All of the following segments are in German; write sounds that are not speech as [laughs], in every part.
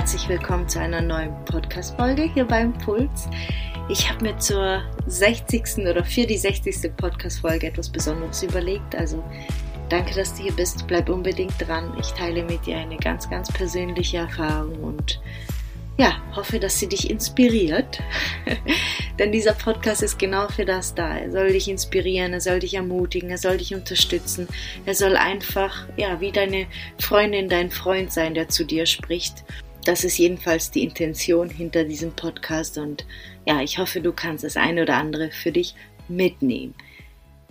herzlich willkommen zu einer neuen Podcast-Folge hier beim Puls. Ich habe mir zur 60. oder für die 60. Podcast-Folge etwas Besonderes überlegt. Also danke, dass du hier bist. Bleib unbedingt dran. Ich teile mit dir eine ganz, ganz persönliche Erfahrung und ja, hoffe, dass sie dich inspiriert. [laughs] Denn dieser Podcast ist genau für das da. Er soll dich inspirieren, er soll dich ermutigen, er soll dich unterstützen. Er soll einfach, ja, wie deine Freundin, dein Freund sein, der zu dir spricht. Das ist jedenfalls die Intention hinter diesem Podcast und ja, ich hoffe, du kannst das eine oder andere für dich mitnehmen.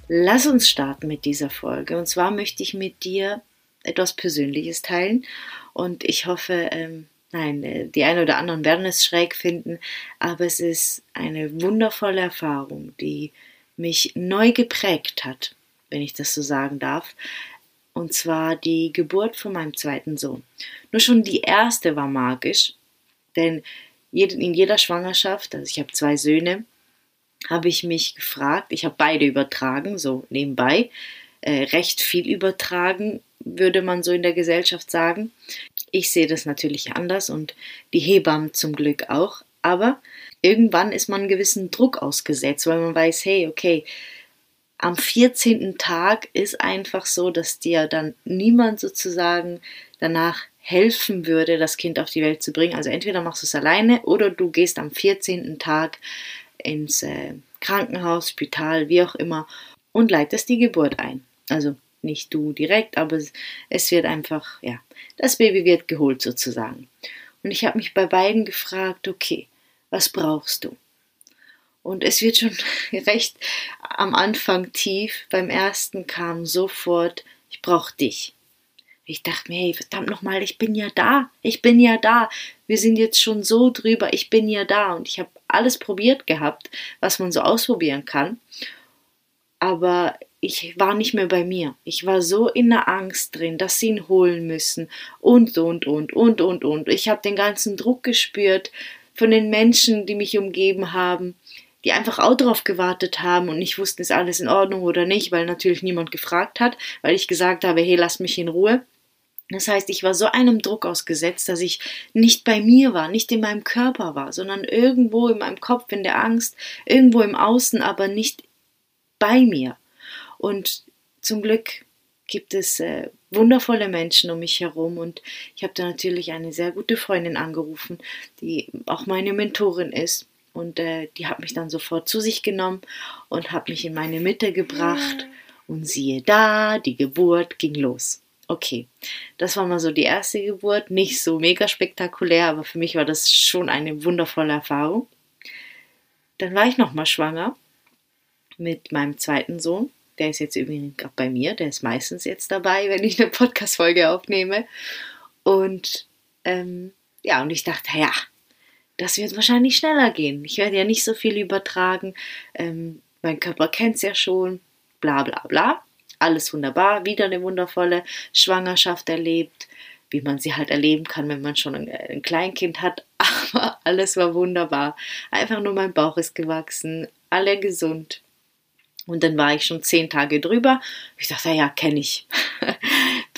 Lass uns starten mit dieser Folge. Und zwar möchte ich mit dir etwas Persönliches teilen und ich hoffe, ähm, Nein, äh, die einen oder anderen werden es schräg finden, aber es ist eine wundervolle Erfahrung, die mich neu geprägt hat, wenn ich das so sagen darf. Und zwar die Geburt von meinem zweiten Sohn. Nur schon die erste war magisch, denn in jeder Schwangerschaft, also ich habe zwei Söhne, habe ich mich gefragt, ich habe beide übertragen, so nebenbei, äh, recht viel übertragen, würde man so in der Gesellschaft sagen. Ich sehe das natürlich anders und die Hebammen zum Glück auch. Aber irgendwann ist man einen gewissen Druck ausgesetzt, weil man weiß, hey, okay, am 14. Tag ist einfach so, dass dir dann niemand sozusagen danach helfen würde, das Kind auf die Welt zu bringen. Also entweder machst du es alleine oder du gehst am 14. Tag ins äh, Krankenhaus, Spital, wie auch immer und leitest die Geburt ein. Also nicht du direkt, aber es wird einfach, ja, das Baby wird geholt sozusagen. Und ich habe mich bei beiden gefragt, okay, was brauchst du? Und es wird schon [laughs] recht am Anfang tief. Beim ersten kam sofort, ich brauche dich. Ich dachte mir, hey, verdammt nochmal, ich bin ja da. Ich bin ja da. Wir sind jetzt schon so drüber. Ich bin ja da. Und ich habe alles probiert gehabt, was man so ausprobieren kann. Aber ich war nicht mehr bei mir. Ich war so in der Angst drin, dass sie ihn holen müssen und, und, und, und, und, und. Ich habe den ganzen Druck gespürt von den Menschen, die mich umgeben haben, die einfach auch drauf gewartet haben und nicht wussten, ist alles in Ordnung oder nicht, weil natürlich niemand gefragt hat, weil ich gesagt habe, hey, lass mich in Ruhe. Das heißt, ich war so einem Druck ausgesetzt, dass ich nicht bei mir war, nicht in meinem Körper war, sondern irgendwo in meinem Kopf, in der Angst, irgendwo im Außen, aber nicht bei mir. Und zum Glück gibt es äh, wundervolle Menschen um mich herum und ich habe da natürlich eine sehr gute Freundin angerufen, die auch meine Mentorin ist und äh, die hat mich dann sofort zu sich genommen und hat mich in meine Mitte gebracht und siehe da, die Geburt ging los. Okay, das war mal so die erste Geburt, nicht so mega spektakulär, aber für mich war das schon eine wundervolle Erfahrung. Dann war ich nochmal schwanger mit meinem zweiten Sohn der ist jetzt übrigens gerade bei mir, der ist meistens jetzt dabei, wenn ich eine Podcast-Folge aufnehme. Und ähm, ja, und ich dachte, ja, das wird wahrscheinlich schneller gehen. Ich werde ja nicht so viel übertragen. Ähm, mein Körper kennt es ja schon, bla bla bla. Alles wunderbar, wieder eine wundervolle Schwangerschaft erlebt, wie man sie halt erleben kann, wenn man schon ein, ein Kleinkind hat. [laughs] Aber alles war wunderbar. Einfach nur mein Bauch ist gewachsen, alle gesund. Und dann war ich schon zehn Tage drüber. Ich dachte, ja, kenne ich. [laughs]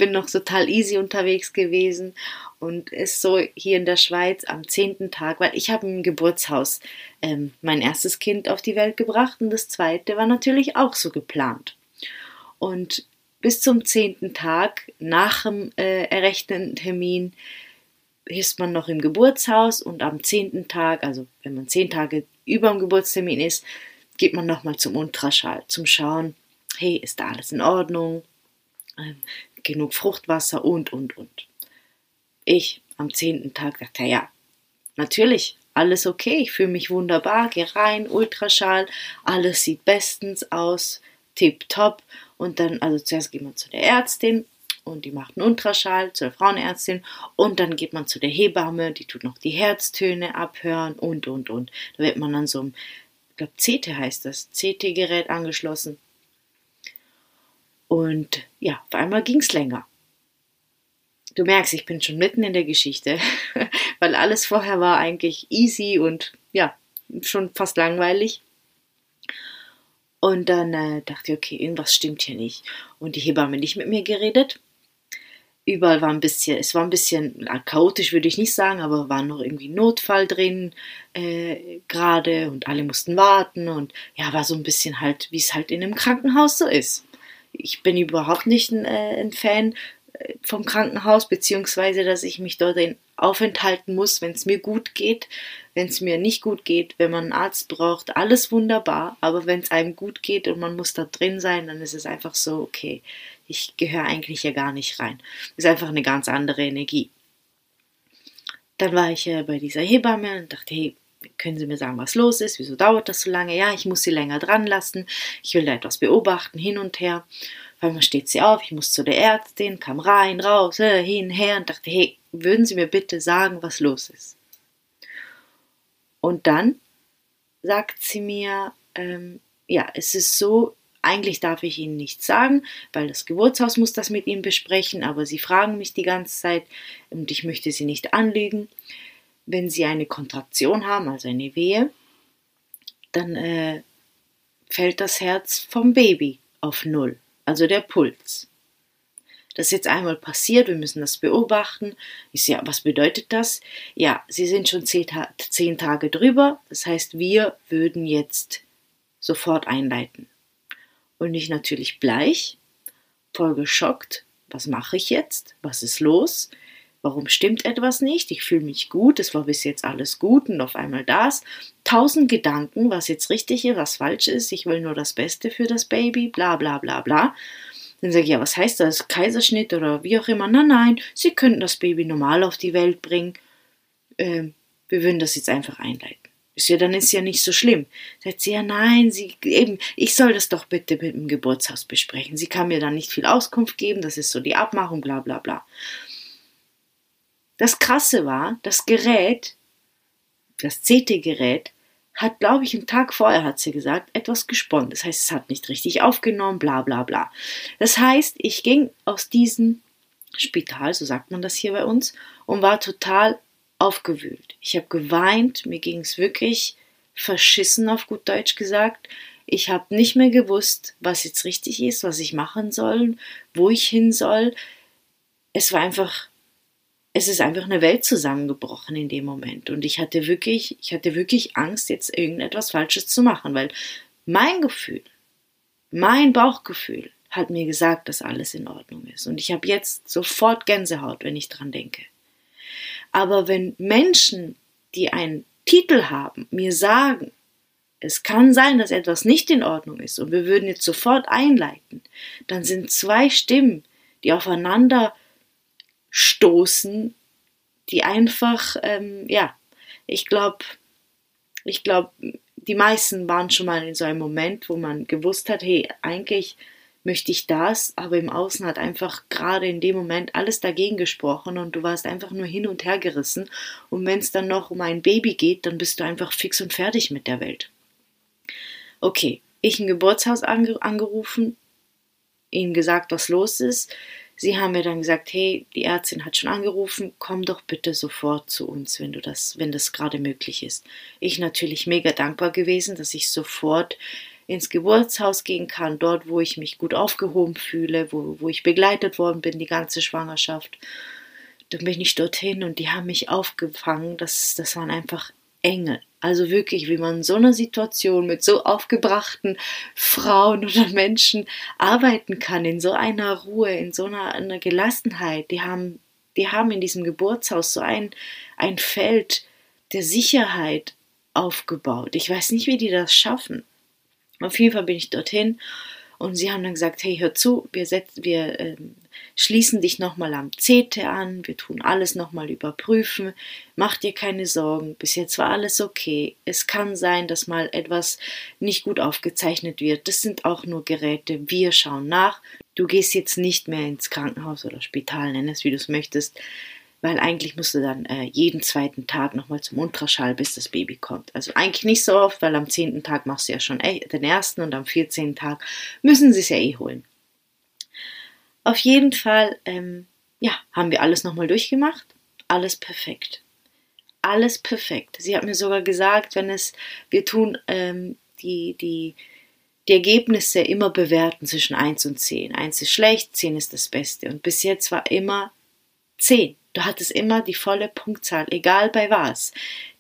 Bin noch total easy unterwegs gewesen und ist so hier in der Schweiz am zehnten Tag, weil ich habe im Geburtshaus ähm, mein erstes Kind auf die Welt gebracht und das zweite war natürlich auch so geplant. Und bis zum zehnten Tag nach dem äh, errechneten Termin ist man noch im Geburtshaus und am zehnten Tag, also wenn man zehn Tage über dem Geburtstermin ist, geht man nochmal zum Ultraschall, zum Schauen, hey, ist da alles in Ordnung? Genug Fruchtwasser und, und, und. Ich am zehnten Tag dachte, ja, natürlich, alles okay, ich fühle mich wunderbar, geh rein, Ultraschall, alles sieht bestens aus, tipptopp. Und dann, also zuerst geht man zu der Ärztin und die macht einen Ultraschall zur Frauenärztin und dann geht man zu der Hebamme, die tut noch die Herztöne abhören und, und, und. Da wird man dann so einem glaube CT heißt das, CT-Gerät angeschlossen. Und ja, auf einmal ging es länger. Du merkst, ich bin schon mitten in der Geschichte, [laughs] weil alles vorher war eigentlich easy und ja, schon fast langweilig. Und dann äh, dachte ich, okay, irgendwas stimmt hier nicht. Und die Hebamme nicht mit mir geredet. überall war ein bisschen, es war ein bisschen chaotisch, würde ich nicht sagen, aber war noch irgendwie Notfall drin äh, gerade und alle mussten warten und ja, war so ein bisschen halt, wie es halt in einem Krankenhaus so ist. Ich bin überhaupt nicht ein, äh, ein Fan äh, vom Krankenhaus, beziehungsweise dass ich mich dort aufenthalten muss, wenn es mir gut geht, wenn es mir nicht gut geht, wenn man einen Arzt braucht, alles wunderbar, aber wenn es einem gut geht und man muss da drin sein, dann ist es einfach so, okay, ich gehöre eigentlich hier gar nicht rein. Ist einfach eine ganz andere Energie. Dann war ich äh, bei dieser Hebamme und dachte, hey, können Sie mir sagen, was los ist? Wieso dauert das so lange? Ja, ich muss Sie länger dran lassen. Ich will da etwas beobachten, hin und her. Auf einmal steht sie auf, ich muss zu der Ärztin, kam rein, raus, äh, hin, her und dachte, hey, würden Sie mir bitte sagen, was los ist? Und dann sagt sie mir, ähm, ja, es ist so, eigentlich darf ich Ihnen nichts sagen, weil das Geburtshaus muss das mit Ihnen besprechen, aber Sie fragen mich die ganze Zeit und ich möchte Sie nicht anlügen. Wenn Sie eine Kontraktion haben, also eine Wehe, dann äh, fällt das Herz vom Baby auf Null, also der Puls. Das ist jetzt einmal passiert, wir müssen das beobachten. Ich sehe, was bedeutet das? Ja, Sie sind schon zehn, zehn Tage drüber, das heißt, wir würden jetzt sofort einleiten. Und ich natürlich bleich, voll geschockt. Was mache ich jetzt? Was ist los? Warum stimmt etwas nicht? Ich fühle mich gut, es war bis jetzt alles gut und auf einmal das. Tausend Gedanken, was jetzt richtig ist, was falsch ist. Ich will nur das Beste für das Baby, bla bla bla bla. Dann sage ich, ja, was heißt das? Kaiserschnitt oder wie auch immer? Nein, nein, Sie könnten das Baby normal auf die Welt bringen. Ähm, wir würden das jetzt einfach einleiten. Ist ja, dann ist ja nicht so schlimm. Sagt sie, ja, nein, sie, eben, ich soll das doch bitte mit dem Geburtshaus besprechen. Sie kann mir dann nicht viel Auskunft geben, das ist so die Abmachung, bla, bla, bla. Das Krasse war, das Gerät, das CT-Gerät, hat, glaube ich, einen Tag vorher, hat sie gesagt, etwas gesponnen. Das heißt, es hat nicht richtig aufgenommen, bla, bla, bla. Das heißt, ich ging aus diesem Spital, so sagt man das hier bei uns, und war total aufgewühlt. Ich habe geweint, mir ging es wirklich verschissen, auf gut Deutsch gesagt. Ich habe nicht mehr gewusst, was jetzt richtig ist, was ich machen soll, wo ich hin soll. Es war einfach, es ist einfach eine Welt zusammengebrochen in dem Moment. Und ich hatte wirklich, ich hatte wirklich Angst, jetzt irgendetwas Falsches zu machen, weil mein Gefühl, mein Bauchgefühl hat mir gesagt, dass alles in Ordnung ist. Und ich habe jetzt sofort Gänsehaut, wenn ich dran denke. Aber wenn Menschen, die einen Titel haben, mir sagen, es kann sein, dass etwas nicht in Ordnung ist und wir würden jetzt sofort einleiten, dann sind zwei Stimmen, die aufeinander stoßen, die einfach, ähm, ja, ich glaube, ich glaube, die meisten waren schon mal in so einem Moment, wo man gewusst hat, hey, eigentlich möchte ich das, aber im Außen hat einfach gerade in dem Moment alles dagegen gesprochen und du warst einfach nur hin und her gerissen. Und wenn es dann noch um ein Baby geht, dann bist du einfach fix und fertig mit der Welt. Okay, ich ein Geburtshaus angerufen, ihnen gesagt, was los ist. Sie haben mir dann gesagt, hey, die Ärztin hat schon angerufen, komm doch bitte sofort zu uns, wenn du das, wenn das gerade möglich ist. Ich natürlich mega dankbar gewesen, dass ich sofort ins Geburtshaus gehen kann, dort, wo ich mich gut aufgehoben fühle, wo, wo ich begleitet worden bin, die ganze Schwangerschaft. Dann bin ich dorthin und die haben mich aufgefangen. Das, das waren einfach Engel. Also wirklich, wie man in so einer Situation mit so aufgebrachten Frauen oder Menschen arbeiten kann, in so einer Ruhe, in so einer, einer Gelassenheit. Die haben, die haben in diesem Geburtshaus so ein, ein Feld der Sicherheit aufgebaut. Ich weiß nicht, wie die das schaffen. Auf jeden Fall bin ich dorthin und sie haben dann gesagt, hey, hör zu, wir, setzen, wir äh, schließen dich nochmal am CT an, wir tun alles nochmal überprüfen, mach dir keine Sorgen, bis jetzt war alles okay. Es kann sein, dass mal etwas nicht gut aufgezeichnet wird. Das sind auch nur Geräte, wir schauen nach. Du gehst jetzt nicht mehr ins Krankenhaus oder Spital, nenn es wie du es möchtest weil eigentlich musst du dann äh, jeden zweiten Tag nochmal zum Ultraschall, bis das Baby kommt. Also eigentlich nicht so oft, weil am zehnten Tag machst du ja schon den ersten und am vierzehnten Tag müssen sie es ja eh holen. Auf jeden Fall, ähm, ja, haben wir alles nochmal durchgemacht. Alles perfekt. Alles perfekt. Sie hat mir sogar gesagt, wenn es, wir tun ähm, die, die, die Ergebnisse immer bewerten zwischen 1 und 10. 1 ist schlecht, 10 ist das Beste. Und bis jetzt war immer 10. Du hattest immer die volle Punktzahl, egal bei was.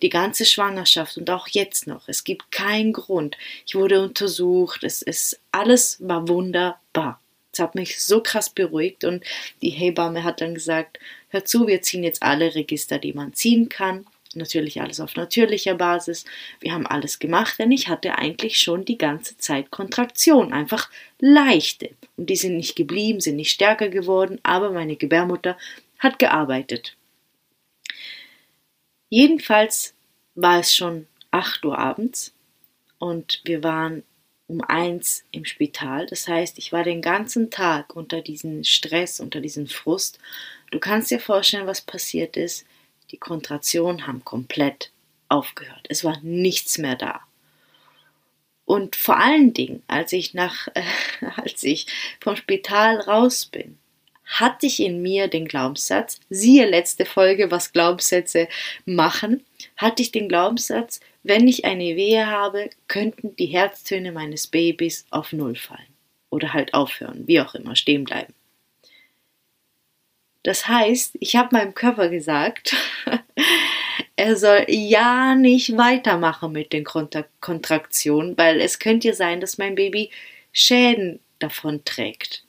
Die ganze Schwangerschaft und auch jetzt noch. Es gibt keinen Grund. Ich wurde untersucht. Es ist, alles war wunderbar. Es hat mich so krass beruhigt und die Hebamme hat dann gesagt, hör zu, wir ziehen jetzt alle Register, die man ziehen kann. Natürlich alles auf natürlicher Basis. Wir haben alles gemacht, denn ich hatte eigentlich schon die ganze Zeit Kontraktion, einfach leichte. Und die sind nicht geblieben, sind nicht stärker geworden, aber meine Gebärmutter hat gearbeitet. Jedenfalls war es schon 8 Uhr abends und wir waren um eins im Spital. Das heißt, ich war den ganzen Tag unter diesem Stress, unter diesem Frust. Du kannst dir vorstellen, was passiert ist. Die Kontraktionen haben komplett aufgehört. Es war nichts mehr da. Und vor allen Dingen, als ich nach, äh, [laughs] als ich vom Spital raus bin, hatte ich in mir den Glaubenssatz, siehe letzte Folge, was Glaubenssätze machen, hatte ich den Glaubenssatz, wenn ich eine Wehe habe, könnten die Herztöne meines Babys auf Null fallen. Oder halt aufhören, wie auch immer, stehen bleiben. Das heißt, ich habe meinem Körper gesagt, [laughs] er soll ja nicht weitermachen mit den Kontraktionen, weil es könnte ja sein, dass mein Baby Schäden davon trägt.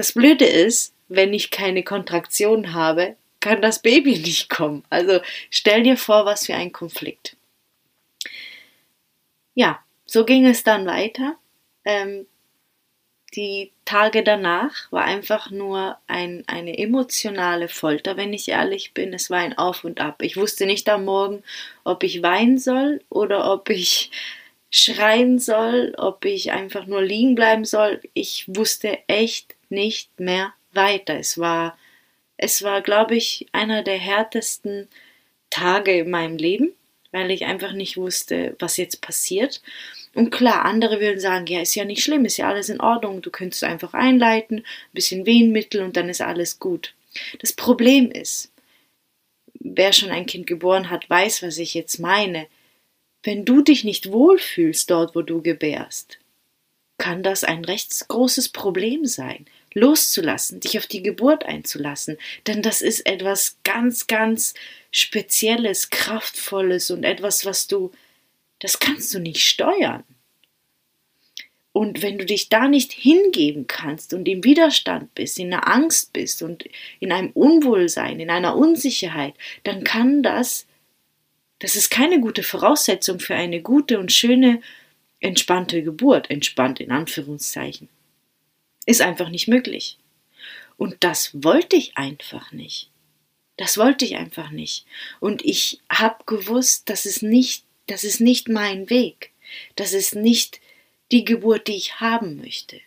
Das Blöde ist, wenn ich keine Kontraktion habe, kann das Baby [laughs] nicht kommen. Also stell dir vor, was für ein Konflikt. Ja, so ging es dann weiter. Ähm, die Tage danach war einfach nur ein, eine emotionale Folter, wenn ich ehrlich bin. Es war ein Auf und Ab. Ich wusste nicht am Morgen, ob ich weinen soll oder ob ich schreien soll, ob ich einfach nur liegen bleiben soll. Ich wusste echt nicht mehr weiter. Es war, es war, glaube ich, einer der härtesten Tage in meinem Leben, weil ich einfach nicht wusste, was jetzt passiert. Und klar, andere würden sagen, ja, ist ja nicht schlimm, ist ja alles in Ordnung, du könntest einfach einleiten, ein bisschen Wehenmittel und dann ist alles gut. Das Problem ist, wer schon ein Kind geboren hat, weiß, was ich jetzt meine. Wenn du dich nicht wohlfühlst dort, wo du gebärst, kann das ein recht großes Problem sein loszulassen, dich auf die Geburt einzulassen, denn das ist etwas ganz, ganz Spezielles, Kraftvolles und etwas, was du, das kannst du nicht steuern. Und wenn du dich da nicht hingeben kannst und im Widerstand bist, in der Angst bist und in einem Unwohlsein, in einer Unsicherheit, dann kann das, das ist keine gute Voraussetzung für eine gute und schöne, entspannte Geburt, entspannt in Anführungszeichen. Ist einfach nicht möglich. Und das wollte ich einfach nicht. Das wollte ich einfach nicht. Und ich habe gewusst, das ist nicht, das ist nicht mein Weg. Das ist nicht die Geburt, die ich haben möchte.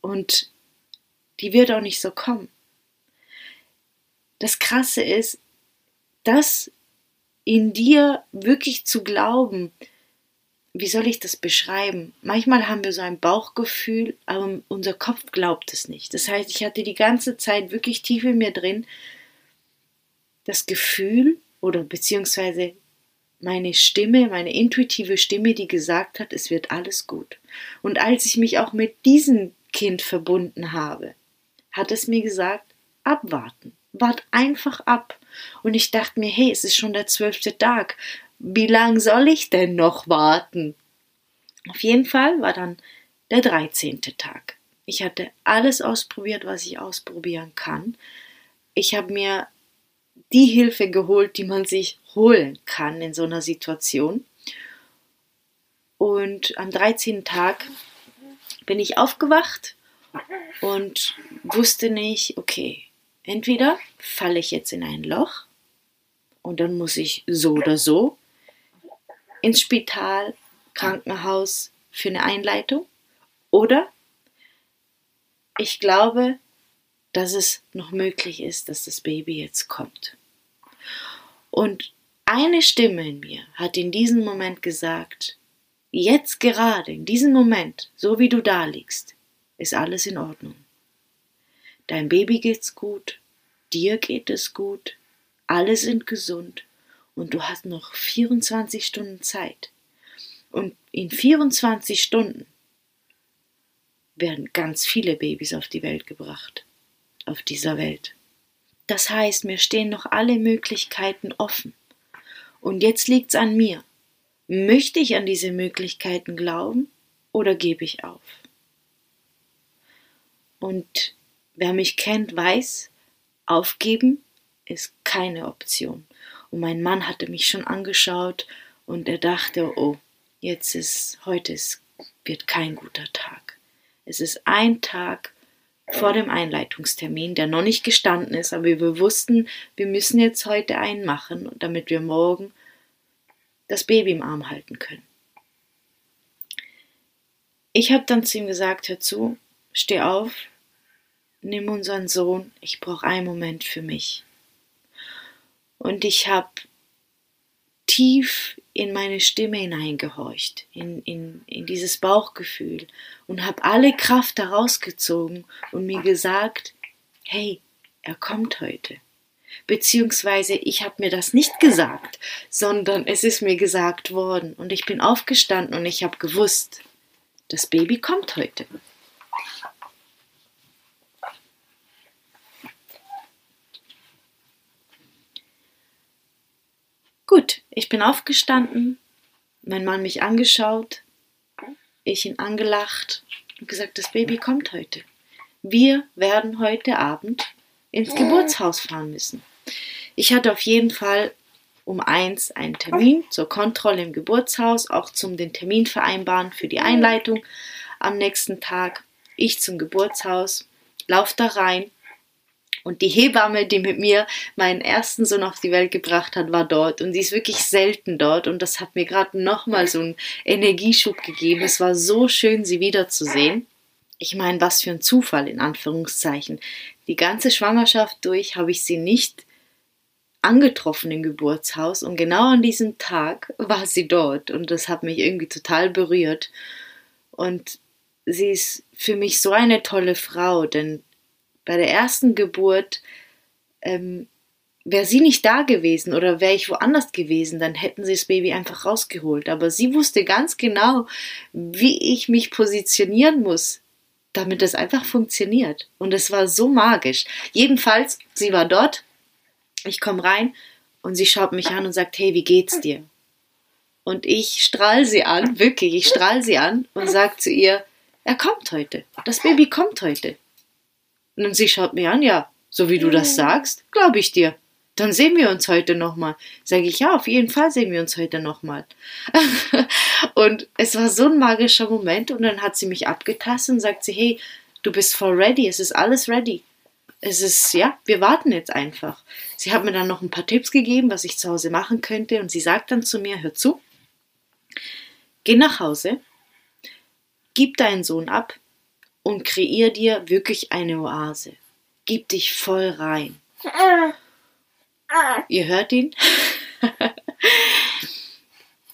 Und die wird auch nicht so kommen. Das Krasse ist, das in dir wirklich zu glauben, wie soll ich das beschreiben? Manchmal haben wir so ein Bauchgefühl, aber unser Kopf glaubt es nicht. Das heißt, ich hatte die ganze Zeit wirklich tief in mir drin das Gefühl oder beziehungsweise meine Stimme, meine intuitive Stimme, die gesagt hat, es wird alles gut. Und als ich mich auch mit diesem Kind verbunden habe, hat es mir gesagt, abwarten, wart einfach ab. Und ich dachte mir, hey, es ist schon der zwölfte Tag wie lang soll ich denn noch warten? Auf jeden Fall war dann der 13. Tag. Ich hatte alles ausprobiert, was ich ausprobieren kann. Ich habe mir die Hilfe geholt, die man sich holen kann in so einer Situation. Und am 13. Tag bin ich aufgewacht und wusste nicht, okay, entweder falle ich jetzt in ein Loch und dann muss ich so oder so ins Spital, Krankenhaus für eine Einleitung. Oder ich glaube, dass es noch möglich ist, dass das Baby jetzt kommt. Und eine Stimme in mir hat in diesem Moment gesagt, jetzt gerade, in diesem Moment, so wie du da liegst, ist alles in Ordnung. Dein Baby geht's gut, dir geht es gut, alle sind gesund und du hast noch 24 Stunden Zeit. Und in 24 Stunden werden ganz viele Babys auf die Welt gebracht, auf dieser Welt. Das heißt, mir stehen noch alle Möglichkeiten offen. Und jetzt liegt's an mir. Möchte ich an diese Möglichkeiten glauben oder gebe ich auf? Und wer mich kennt, weiß, aufgeben ist keine Option. Und mein Mann hatte mich schon angeschaut und er dachte, oh, jetzt ist, heute ist, wird kein guter Tag. Es ist ein Tag vor dem Einleitungstermin, der noch nicht gestanden ist, aber wir wussten, wir müssen jetzt heute einen machen, damit wir morgen das Baby im Arm halten können. Ich habe dann zu ihm gesagt, hör zu, steh auf, nimm unseren Sohn, ich brauche einen Moment für mich. Und ich habe tief in meine Stimme hineingehorcht, in, in, in dieses Bauchgefühl und habe alle Kraft daraus gezogen und mir gesagt, hey, er kommt heute. Beziehungsweise ich habe mir das nicht gesagt, sondern es ist mir gesagt worden und ich bin aufgestanden und ich habe gewusst, das Baby kommt heute. Gut, ich bin aufgestanden, mein Mann mich angeschaut, ich ihn angelacht und gesagt, das Baby kommt heute. Wir werden heute Abend ins Geburtshaus fahren müssen. Ich hatte auf jeden Fall um eins einen Termin zur Kontrolle im Geburtshaus, auch zum den Termin vereinbaren für die Einleitung am nächsten Tag. Ich zum Geburtshaus, lauf da rein und die Hebamme, die mit mir meinen ersten Sohn auf die Welt gebracht hat, war dort. Und sie ist wirklich selten dort. Und das hat mir gerade nochmal so einen Energieschub gegeben. Es war so schön, sie wiederzusehen. Ich meine, was für ein Zufall in Anführungszeichen. Die ganze Schwangerschaft durch habe ich sie nicht angetroffen im Geburtshaus und genau an diesem Tag war sie dort und das hat mich irgendwie total berührt. Und sie ist für mich so eine tolle Frau, denn bei der ersten Geburt, ähm, wäre sie nicht da gewesen oder wäre ich woanders gewesen, dann hätten sie das Baby einfach rausgeholt. Aber sie wusste ganz genau, wie ich mich positionieren muss, damit das einfach funktioniert. Und es war so magisch. Jedenfalls, sie war dort, ich komme rein und sie schaut mich an und sagt, hey, wie geht's dir? Und ich strahl sie an, wirklich, ich strahl sie an und sage zu ihr, er kommt heute. Das Baby kommt heute. Und sie schaut mir an, ja, so wie du das sagst, glaube ich dir. Dann sehen wir uns heute nochmal. Sage ich, ja, auf jeden Fall sehen wir uns heute nochmal. [laughs] und es war so ein magischer Moment und dann hat sie mich abgetastet und sagt sie, hey, du bist voll ready, es ist alles ready. Es ist, ja, wir warten jetzt einfach. Sie hat mir dann noch ein paar Tipps gegeben, was ich zu Hause machen könnte und sie sagt dann zu mir, hör zu, geh nach Hause, gib deinen Sohn ab, und kreier dir wirklich eine Oase. Gib dich voll rein. Ihr hört ihn? [laughs]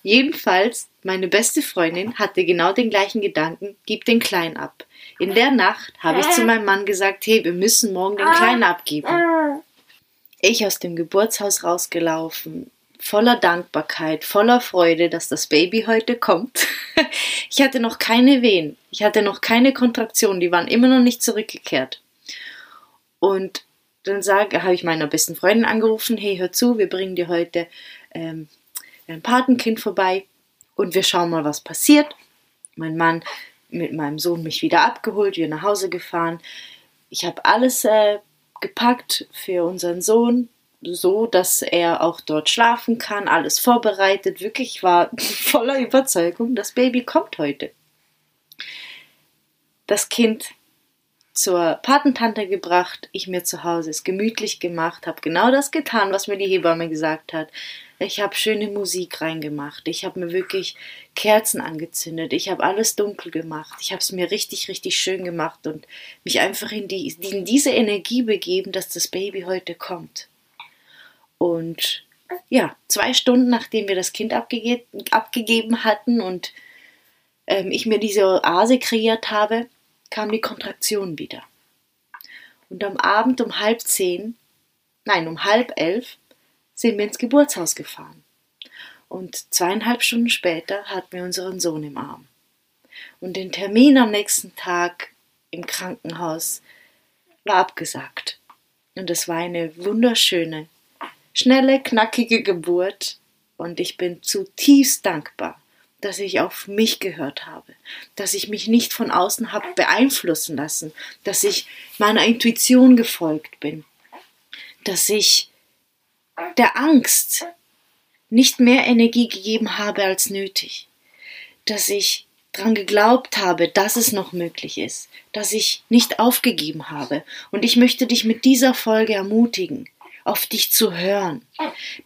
Jedenfalls, meine beste Freundin hatte genau den gleichen Gedanken, gib den Kleinen ab. In der Nacht habe ich zu meinem Mann gesagt, hey, wir müssen morgen den Kleinen abgeben. Ich aus dem Geburtshaus rausgelaufen, voller Dankbarkeit, voller Freude, dass das Baby heute kommt. [laughs] ich hatte noch keine Wehen, ich hatte noch keine Kontraktion, die waren immer noch nicht zurückgekehrt. Und dann habe ich meiner besten Freundin angerufen, hey, hör zu, wir bringen dir heute ähm, ein Patenkind vorbei und wir schauen mal, was passiert. Mein Mann mit meinem Sohn mich wieder abgeholt, wir nach Hause gefahren. Ich habe alles äh, gepackt für unseren Sohn, so, dass er auch dort schlafen kann, alles vorbereitet. Wirklich war [laughs] voller Überzeugung, das Baby kommt heute. Das Kind zur Patentante gebracht, ich mir zu Hause es gemütlich gemacht, habe genau das getan, was mir die Hebamme gesagt hat. Ich habe schöne Musik reingemacht, ich habe mir wirklich Kerzen angezündet, ich habe alles dunkel gemacht, ich habe es mir richtig, richtig schön gemacht und mich einfach in, die, in diese Energie begeben, dass das Baby heute kommt. Und ja, zwei Stunden nachdem wir das Kind abgege abgegeben hatten und ähm, ich mir diese Oase kreiert habe, kam die Kontraktion wieder. Und am Abend um halb zehn, nein, um halb elf, sind wir ins Geburtshaus gefahren. Und zweieinhalb Stunden später hatten wir unseren Sohn im Arm. Und den Termin am nächsten Tag im Krankenhaus war abgesagt. Und es war eine wunderschöne, schnelle, knackige Geburt. Und ich bin zutiefst dankbar, dass ich auf mich gehört habe, dass ich mich nicht von außen habe beeinflussen lassen, dass ich meiner Intuition gefolgt bin, dass ich der Angst nicht mehr Energie gegeben habe als nötig, dass ich dran geglaubt habe, dass es noch möglich ist, dass ich nicht aufgegeben habe. Und ich möchte dich mit dieser Folge ermutigen, auf dich zu hören.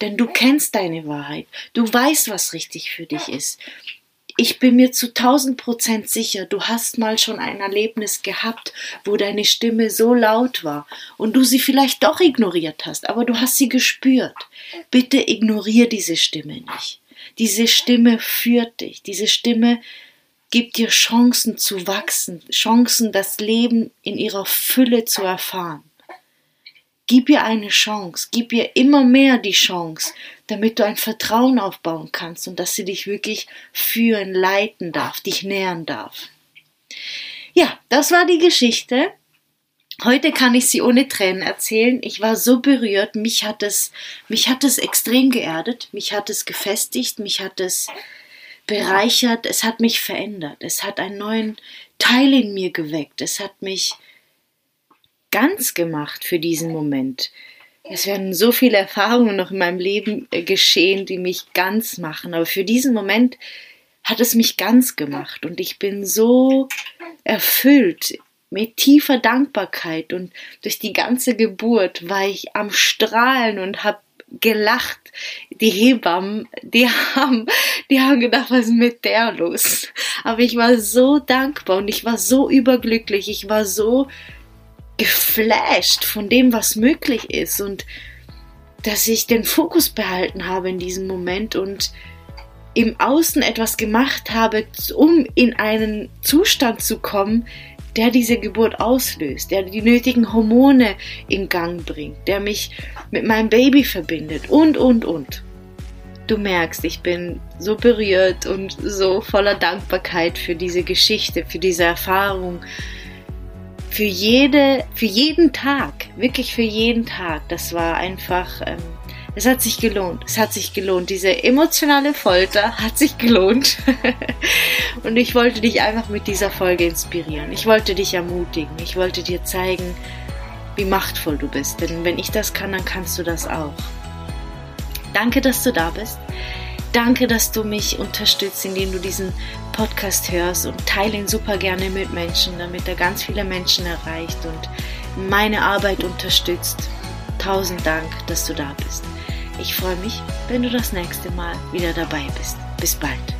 Denn du kennst deine Wahrheit. Du weißt, was richtig für dich ist. Ich bin mir zu tausend Prozent sicher, du hast mal schon ein Erlebnis gehabt, wo deine Stimme so laut war und du sie vielleicht doch ignoriert hast, aber du hast sie gespürt. Bitte ignoriere diese Stimme nicht. Diese Stimme führt dich. Diese Stimme gibt dir Chancen zu wachsen, Chancen, das Leben in ihrer Fülle zu erfahren. Gib ihr eine Chance, gib ihr immer mehr die Chance, damit du ein Vertrauen aufbauen kannst und dass sie dich wirklich führen, leiten darf, dich nähern darf. Ja, das war die Geschichte. Heute kann ich sie ohne Tränen erzählen. Ich war so berührt, mich hat es, mich hat es extrem geerdet, mich hat es gefestigt, mich hat es bereichert, es hat mich verändert, es hat einen neuen Teil in mir geweckt, es hat mich ganz gemacht für diesen Moment. Es werden so viele Erfahrungen noch in meinem Leben äh, geschehen, die mich ganz machen. Aber für diesen Moment hat es mich ganz gemacht und ich bin so erfüllt mit tiefer Dankbarkeit und durch die ganze Geburt war ich am Strahlen und habe gelacht. Die Hebammen, die haben, die haben gedacht, was ist mit der los? Aber ich war so dankbar und ich war so überglücklich. Ich war so geflasht von dem, was möglich ist und dass ich den Fokus behalten habe in diesem Moment und im Außen etwas gemacht habe, um in einen Zustand zu kommen, der diese Geburt auslöst, der die nötigen Hormone in Gang bringt, der mich mit meinem Baby verbindet und, und, und. Du merkst, ich bin so berührt und so voller Dankbarkeit für diese Geschichte, für diese Erfahrung, für jede, für jeden Tag, wirklich für jeden Tag. Das war einfach, ähm, es hat sich gelohnt. Es hat sich gelohnt. Diese emotionale Folter hat sich gelohnt. [laughs] und ich wollte dich einfach mit dieser Folge inspirieren. Ich wollte dich ermutigen. Ich wollte dir zeigen, wie machtvoll du bist. Denn wenn ich das kann, dann kannst du das auch. Danke, dass du da bist. Danke, dass du mich unterstützt, indem du diesen Podcast hörst und teile ihn super gerne mit Menschen, damit er ganz viele Menschen erreicht und meine Arbeit unterstützt. Tausend Dank, dass du da bist. Ich freue mich, wenn du das nächste Mal wieder dabei bist. Bis bald.